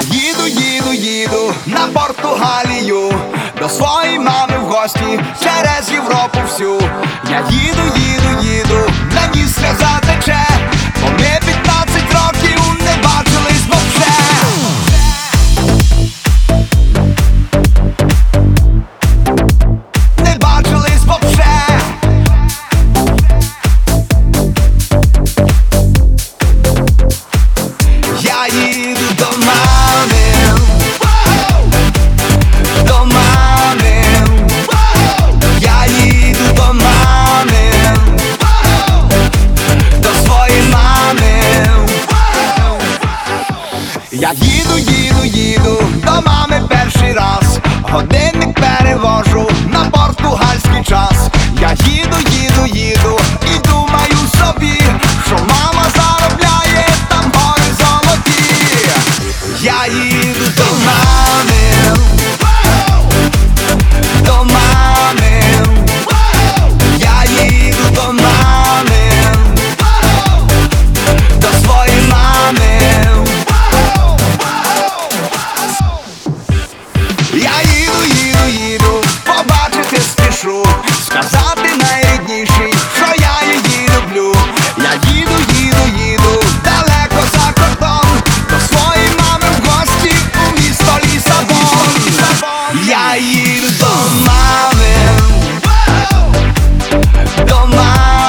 Я їду, їду, їду на Португалію до своєї мами в гості через Європу всю. Я їду, їду, їду, на сльоза тече, Я їду, їду, їду до мами перший раз. Годинник перевожу на португальський час. Я їду, їду, їду і думаю собі, що мама заробляє там гори золоті. Я їду до мами. Я їду, їду, їду, побачити спішу, сказати найрідніший, що я її люблю. Я їду, їду, їду, далеко за кордон, до своєї мами в гості у місто Лісабон. Я їду до мами, до мами.